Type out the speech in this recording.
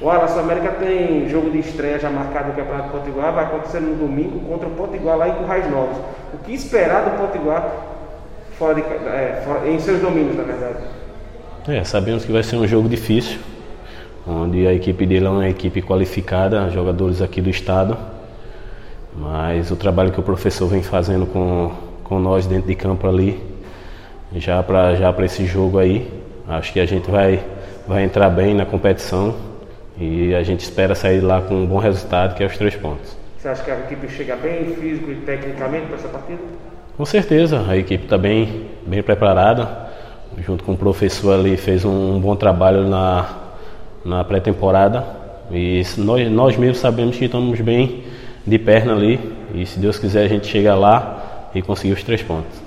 O Alas América tem jogo de estreia já marcado no Campeonato Potiguar, vai acontecer no domingo contra o Potiguar lá em Currais Novos. O que esperar do Potiguar fora de, é, fora, em seus domínios, na verdade? É, sabemos que vai ser um jogo difícil, onde a equipe dele é uma equipe qualificada, jogadores aqui do estado, mas o trabalho que o professor vem fazendo com, com nós dentro de campo ali, já para já esse jogo aí, acho que a gente vai, vai entrar bem na competição e a gente espera sair lá com um bom resultado, que é os três pontos. Você acha que a equipe chega bem físico e tecnicamente para essa partida? Com certeza, a equipe está bem, bem preparada. Junto com o professor ali, fez um, bom trabalho na, na pré-temporada. E nós, nós mesmos sabemos que estamos bem de perna ali. E se Deus quiser, a gente chega lá e conseguir os três pontos.